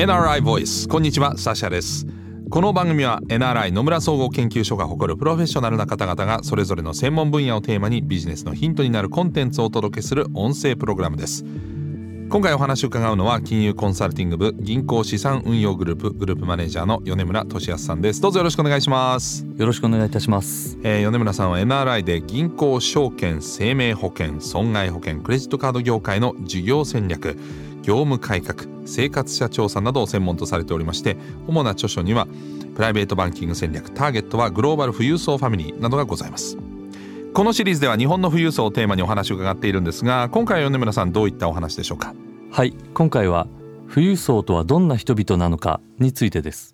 NRI ボイスこんにちはサシャです。この番組は NRI 野村総合研究所が誇るプロフェッショナルな方々がそれぞれの専門分野をテーマにビジネスのヒントになるコンテンツをお届けする音声プログラムです。今回お話を伺うのは金融コンサルティング部銀行資産運用グループグループマネージャーの米村俊康さんです。どうぞよろしくお願いします。よろしくお願いいたします、えー、米村さんは NRI で銀行証券生命保険損害保険クレジットカード業界の事業戦略業務改革生活者調査などを専門とされておりまして主な著書にはプライベートバンキング戦略ターゲットはグローバル富裕層ファミリーなどがございます。このシリーズでは日本の富裕層をテーマにお話を伺っているんですが今回は米村さんどういったお話でしょうか？はい今回は富裕層とはどんな人々なのかについてです。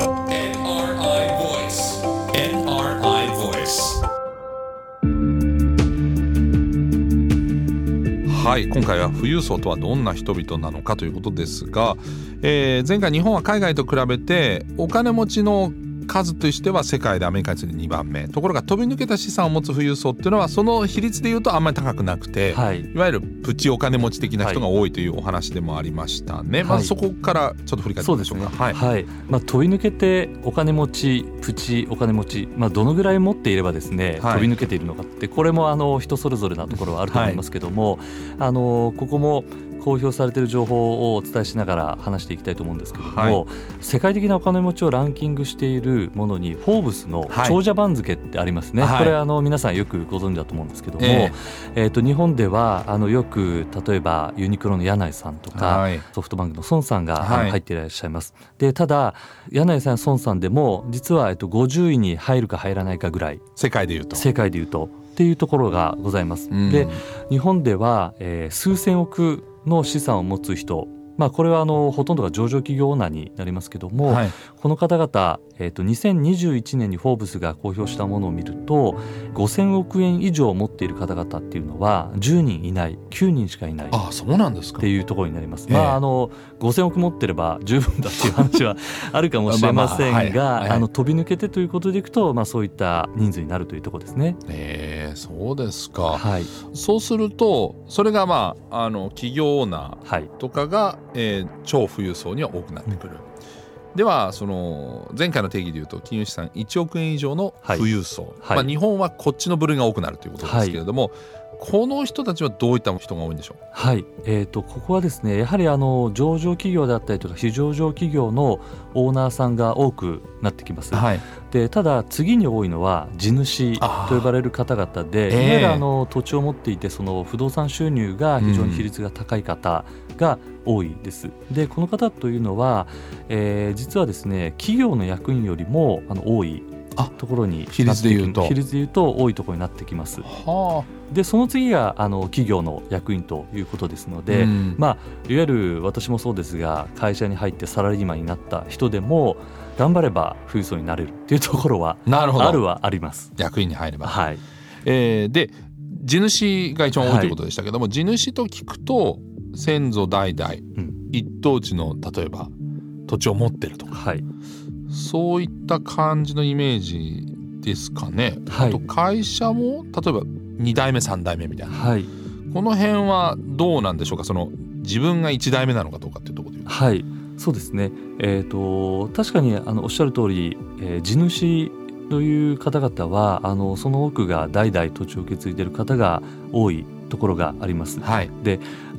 はい今回は富裕層とはどんな人々なのかということですが、えー前回日本は海外と比べてお金持ちの数としては世界でアメリカに次いで2番目。ところが飛び抜けた資産を持つ富裕層っていうのはその比率でいうとあんまり高くなくて、はい。いわゆるプチお金持ち的な人が多いというお話でもありましたね、まはい。ずそこからちょっと振り返ってみましょうか。はい、はい。まあ、飛び抜けてお金持ちプチお金持ち、まあ、どのぐらい持っていればですね、はい。飛び抜けているのかってこれもあの人それぞれなところはあると思いますけども、あのここも公表されている情報をお伝えしながら話していきたいと思うんですけども、はい。世界的なお金持ちをランキングしているものに「フォーブス」のはい。長者番付ってありますね、はい。これあの皆さんよくご存知だと思うんですけども、ええ。ー、と日本ではあのよく例えばユニクロの柳井さんとか、はい。ソフトバンクの孫さんが、入っていらっしゃいます。でただ柳井さんや孫さんでも実は、えっと、50位に入るか入らないかぐらい世界でいうと。世界でいうとっていうところがございます。うん。で日本では、えー数千億の資産を持つ人。まあ、これはあのほとんどが上場企業オーナーになりますけども、はい。この方々、えー、と2021年に「フォーブス」が公表したものを見ると5,000億円以上持っている方々っていうのは10人いない9人しかいない。あそうなんですか。っていうところになります。ええ。まああの5,000億持ってれば十分だっていう話は あるかもしれませんが、飛び抜けてということでいくと、まあそういった人数になるというところですね。えー、そうですか、はい。そうするとそれがまああの企業オーナはい。ーとかが、えー超富裕層には多くなってくる、ではその前回の定義でいうと金融資産1億円以上の富裕層、はい。まあ、日本はこっちの部類が多くなるということですけれども、この人たちはどういった人が多いんでしょう？はい、えー、とここはですねやはりあの上場企業であったりとか非上場企業のオーナーさんが多くなってきます。はい。でただ次に多いのは地主と呼ばれる方々で、ええ。いわゆるあの土地を持っていてその不動産収入が非常に比率が高い方が多いです。でこの方というのは、えー実はですね企業の役員よりもあの多いあところに比率で言うと。比率で言うと多いところになってきます。はでその次があの企業の役員ということですので、うん。まあ、いわゆる私もそうですが会社に入ってサラリーマンになった人でも頑張れば富裕層になれるっていうところはあなるほど。あるはあります。役員に入れば、はい、えーで地主が一番多いはいとい。うことでしたけども、地主と聞くと先祖代々うん。一等地の例えば土地を持ってるとか。はい、そういった感じのイメージですかね。はい。あと会社も例えば2代目3代目みたいな。はい、この辺はどうなんでしょうか？その自分が1代目なのかどうかっていうところで言うと。はい、そうですね。えっ、と確かにあのおっしゃる通り、えー地主という方々はあのその多くが代々土地を受け継いでいる方が多いところがあります。はい。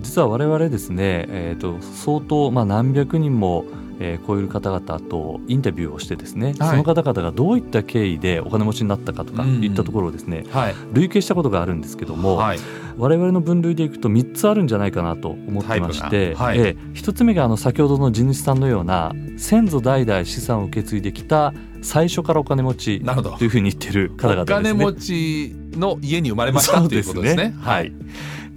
実は我々ですね、えー、と相当、まあ、何百人も、えー超える方々とインタビューをしてですね、はい。その方々がどういった経緯でお金持ちになったかとかうん。いったところをですね、はい。累計したことがあるんですけども、はい。我々の分類でいくと3つあるんじゃないかなと思ってまして、はい。ええ1つ目があの先ほどの地主さんのような先祖代々資産を受け継いできた最初からお金持ちというふうに言ってる方々おですね。金持ちの家に生まれましたっていうことですね。はい。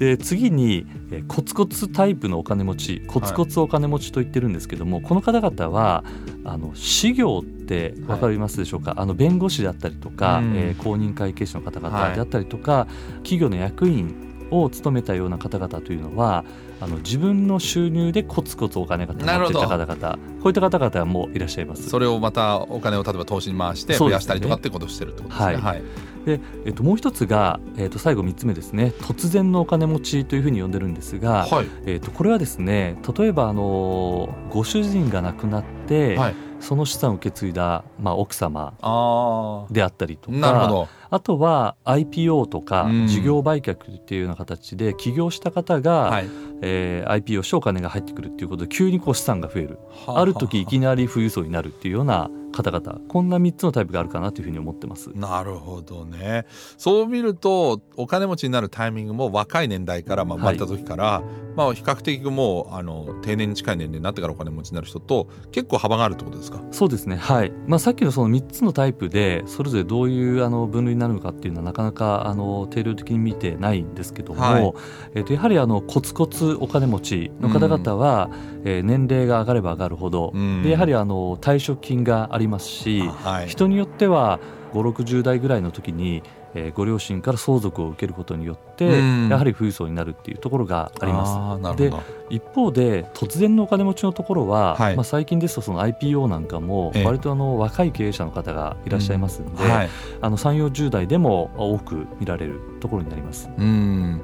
で次にえーコツコツタイプのお金持ちコツコツお金持ちと言ってるんですけども、この方々はあの事業って分かりますでしょうか、あの弁護士であったりとか、うん。えー公認会計士の方はい。々であったりとか、企業の役員を務めたような方々というのはあの自分の収入でコツコツお金が貯まっていた方々こういった方々もいらっしゃいます。それをまたお金を例えば投資に回して増やしたりとかってことをしてるってことですね。はいで、えっと、もう一つが、えっと、最後3つ目ですね。突然のお金持ちというふうに呼んでるんですが、はい。えっと、これはですね例えばあのご主人が亡くなって、はい。その資産を受け継いだ、まあ、奥様あであったりとかなるほどあとは IPO とかうん。事業売却っていうような形で起業した方が、はい。えー IPO してお金が入ってくるっていうことで急にこう資産が増える。はあ。ある時いきなり富裕層になるっていうような方々。こんな3つのタイプがあるかなというふうに思ってます。なるほどね。そう見るとお金持ちになるタイミングも若い年代から、まあ、生まれた時から、まあ、比較的もうあの定年に近い年齢になってからお金持ちになる人と結構幅があるってことですか？そうですね。はい、まあ、さっきのその3つのタイプでそれぞれどういうあの分類になるのかっていうのはなかなかあの定量的に見てないんですけども、はい。えっとやはりあのコツコツお金持ちの方々は、えー年齢が上がれば上がるほど、うん。でやはりあの退職金がありますし、はい。人によっては560代ぐらいの時に、えーご両親から相続を受けることによって、うん。やはり富裕層になるっていうところがあります。あーなるほど。一方で突然のお金持ちのところは、はい。まあ、最近ですとその IPO なんかもええ。割とあの若い経営者の方がいらっしゃいますので、はい。あの3、40代でも多く見られるところになります。うん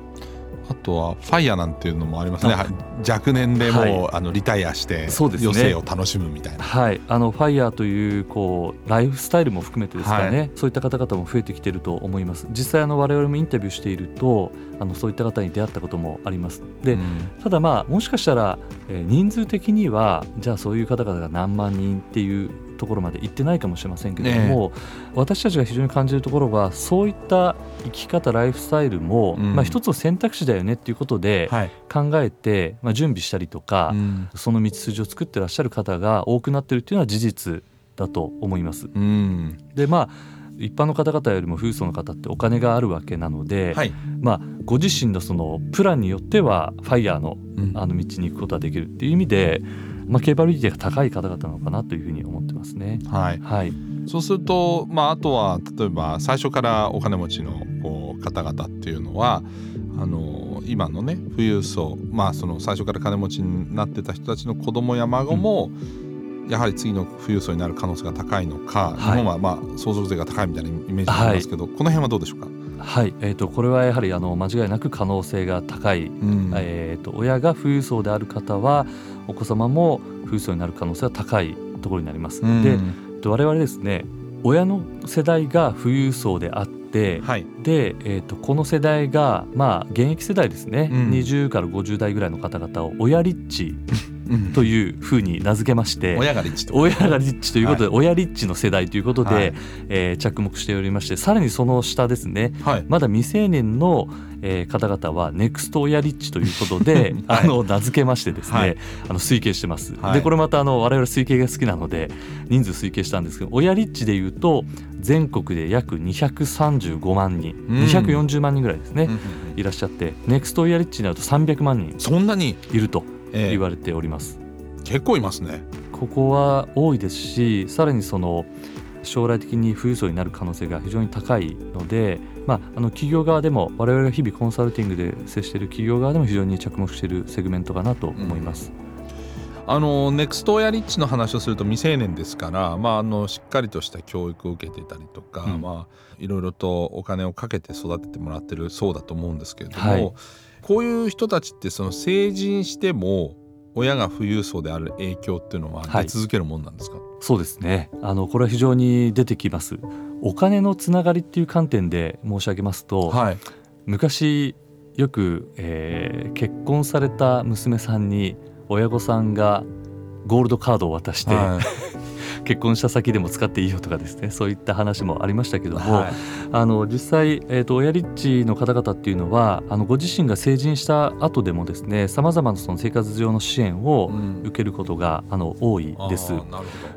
あとはファイヤーなんていうのもありますね。若年でもう、はい。あのリタイアして余生を楽しむみたいな。はい、あのファイヤーというこうライフスタイルも含めてですかね、はい。そういった方々も増えてきていると思います。実際あの我々もインタビューしているとあのそういった方に出会ったこともあります。で、うん。ただまあもしかしたら、えー人数的にはじゃあそういう方々が何万人っていうところまで行ってないかもしれませんけれども、私たちが非常に感じるところはそういった生き方ライフスタイルも、うん。まあ、一つの選択肢だよねっていうことではい。考えて、まあ、準備したりとか、うん。その道筋を作ってらっしゃる方が多くなってるっていうのは事実だと思います。うん。でまあ一般の方々よりも富裕層の方ってお金があるわけなので、はい。まあ、ご自身のそのプランによってはファイヤーのうん。あの道に行くことができるっていう意味で、まあ、ケーパビリティが高い方々なのかなというふうに思ってますね。はい。はい、そうすると、まあ、あとは例えば最初からお金持ちのこう方々っていうのはあの今のね富裕層、まあ、その最初から金持ちになってた人たちの子供や孫も、やはり次の富裕層になる可能性が高いのか、はい。日本はまあ相続税が高いみたいなイメージがありますけど、この辺はどうでしょうか、はい。えー、とこれはやはりあの間違いなく可能性が高い、うん。えー、と親が富裕層である方はお子様も富裕層になる可能性は高いところになります。うん。でえっと我々ですね親の世代が富裕層であって、はい。で、えー、とこの世代がまあ現役世代ですね、うん。20から50代ぐらいの方々を親リッチうんというふうに名付けまして、親がリッチと。親がリッチということで、親リッチの世代ということで、はい。えー着目しておりましてさらにその下ですねはい。まだ未成年の、えー方々はネクスト親リッチということで、はい。あの名付けましてですね、はい。あの推計してます、はい。でこれまたあの我々推計が好きなので人数推計したんですけど親リッチでいうと全国で約235万人、うん。240万人ぐらいですね、うんうんうん。いらっしゃってネクスト親リッチになると300万人そんなに、いると。ええ言われております。結構いますね。ここは多いですしさらにその将来的に富裕層になる可能性が非常に高いので、まあ、あの企業側でも我々が日々コンサルティングで接している企業側でも非常に着目しているセグメントかなと思います。あのネクスト親リッチの話をすると未成年ですから、まあ、あのしっかりとした教育を受けていたりとか、うんまあ、いろいろとお金をかけて育ててもらってるそうだと思うんですけれども、はいこういう人たちってその成人しても親が富裕層である影響っていうのははい。出続けるもんなんですか、そうですね。あのこれは非常に出てきます。お金のつながりっていう観点で申し上げますと、はい。昔よく、えー結婚された娘さんに親御さんがゴールドカードを渡して、は結婚した先でも使っていいよとかですねそういった話もありましたけいども、はい。あの実際、えー、と親立地の方々っていうのはあのご自身が成人した後でもですねさまざまなその生活上の支援をうん。受けることがあの多いです。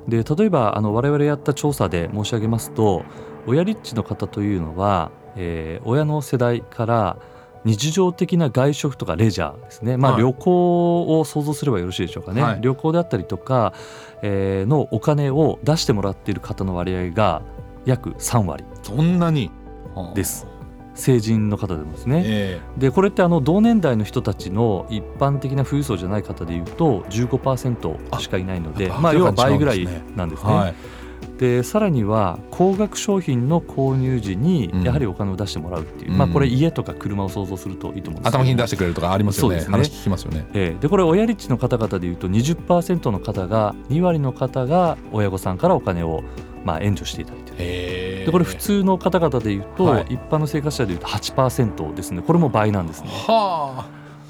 で例えばあの我々やった調査で申し上げますと親立地の方というのは、えー親の世代から日常的な外食とかレジャーですね、まあ、はい。旅行を想像すればよろしいでしょうかね、はい。旅行であったりとか、えーのお金を出してもらっている方の割合が約3割どそんなに？です。成人の方でもですね。えでこれってあの同年代の人たちの一般的な富裕層じゃない方でいうと15%しかいないのでまあ、要は倍ぐらいなんですね。でさらには高額商品の購入時にやはりお金を出してもらうっていう、うん。まあ、これ家とか車を想像するといいと思うんですけど頭金出してくれるとかありますよね。ね。話聞きますよね。えーでこれ親立地の方々でいうと20%の方が2割の方が親御さんからお金をまあ援助していただいてでこれ普通の方々でいうと、はい。一般の生活者でいうと8%ですね。これも倍なんですね。は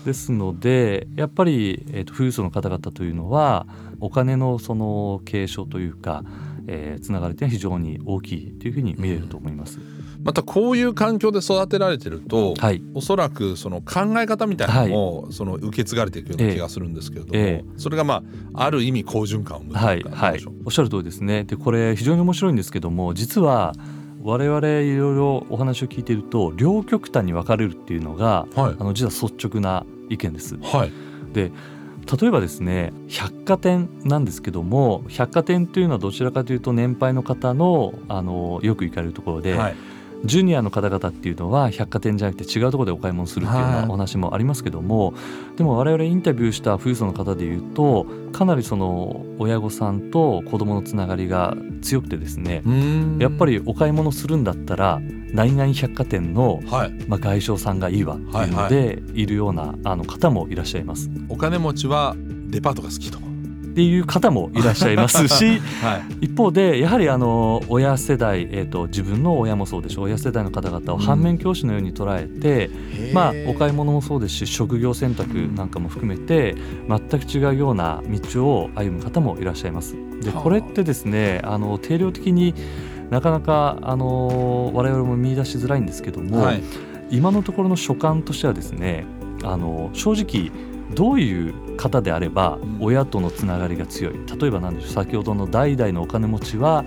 ですのでやっぱり、えー、と富裕層の方々というのはお金のその継承というか、えーつながりというのは非常に大きいというふうに見えると思います。あまたこういう環境で育てられてると、はい。おそらくその考え方みたいなのも、その受け継がれていくような気がするんですけれども、えそれがまあある意味好循環を生むとはい。はい。おっしゃる通りですね。でこれ非常に面白いんですけども実は我々いろいろお話を聞いていると両極端に分かれるっていうのがはい。あの実は率直な意見です。はい。で例えばですね百貨店なんですけども百貨店というのはどちらかというと年配の方のあのよく行かれるところで、はい。ジュニアの方々っていうのは百貨店じゃなくて違うところでお買い物するっていうようはい。なお話もありますけども、でも我々インタビューした富裕層の方でいうとかなりその親御さんと子供のつながりが強くてですねやっぱりりお買い物するんだったら何々百貨店の、はい。まあ、外商さんがいいわっていうのでいるようなあの方もいらっしゃいます。お金持ちはデパートが好きと。っていう方もいらっしゃいますし はい。一方でやはりあの親世代、えー、と自分の親もそうでしょう親世代の方々を反面教師のように捉えて、まあ、お買い物もそうですし職業選択なんかも含めて全く違うような道を歩む方もいらっしゃいます。ではあ。これってですねあの定量的になかなかあの我々も見出しづらいんですけども、はい。今のところの所感としてはですねあの正直どういう方であればうん。親とのつながりが強い。例えば何でしょう先ほどの代々のお金持ちは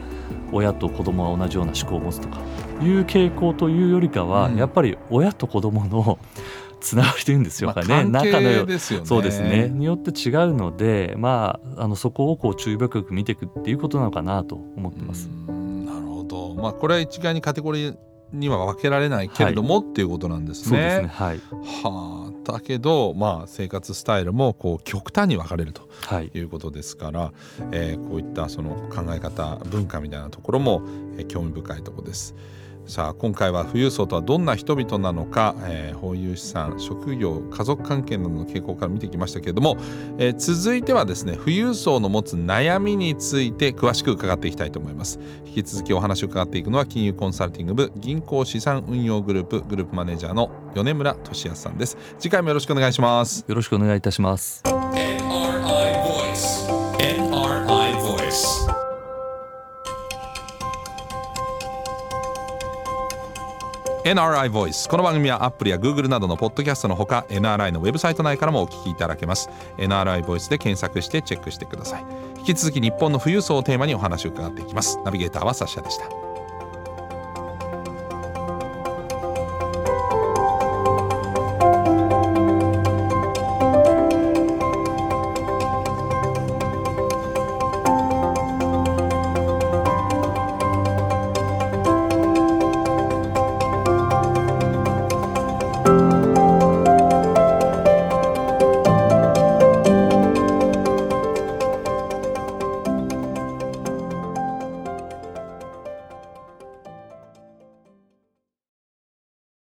親と子供は同じような思考を持つとかいう傾向というよりかは、うん。やっぱり親と子供の つながりというんですよかね、まあ関仲のよ係ですよね。そうですね。によって違うので、まあ、あのそこをこう注意深く見ていくっていうことなのかなと思ってます。うんなるほどまあこれは一概にカテゴリーには分けられないけれども、っていうことなんですそうですね。ね。はい、はあ。だけどまあ生活スタイルもこう極端に分かれるとはい。いうことですから、えーこういったその考え方文化みたいなところも、えー興味深いところです。さあ今回は富裕層とはどんな人々なのか、えー、保有資産職業家族関係などの傾向から見てきましたけれども、えー続いてはですね富裕層の持つ悩みについて詳しく伺っていきたいと思います。引き続きお話を伺っていくのは金融コンサルティング部銀行資産運用グループグループマネージャーの米村俊康さんです。次回もよろしくお願いします。よろしくお願いいたします。NRI Voice この番組はアップルや Google などのポッドキャストのほか NRI のウェブサイト内からもお聞きいただけます。NRI Voice で検索してチェックしてください。引き続き日本の富裕層をテーマにお話を伺っていきます。ナビゲーターはサッシャでした。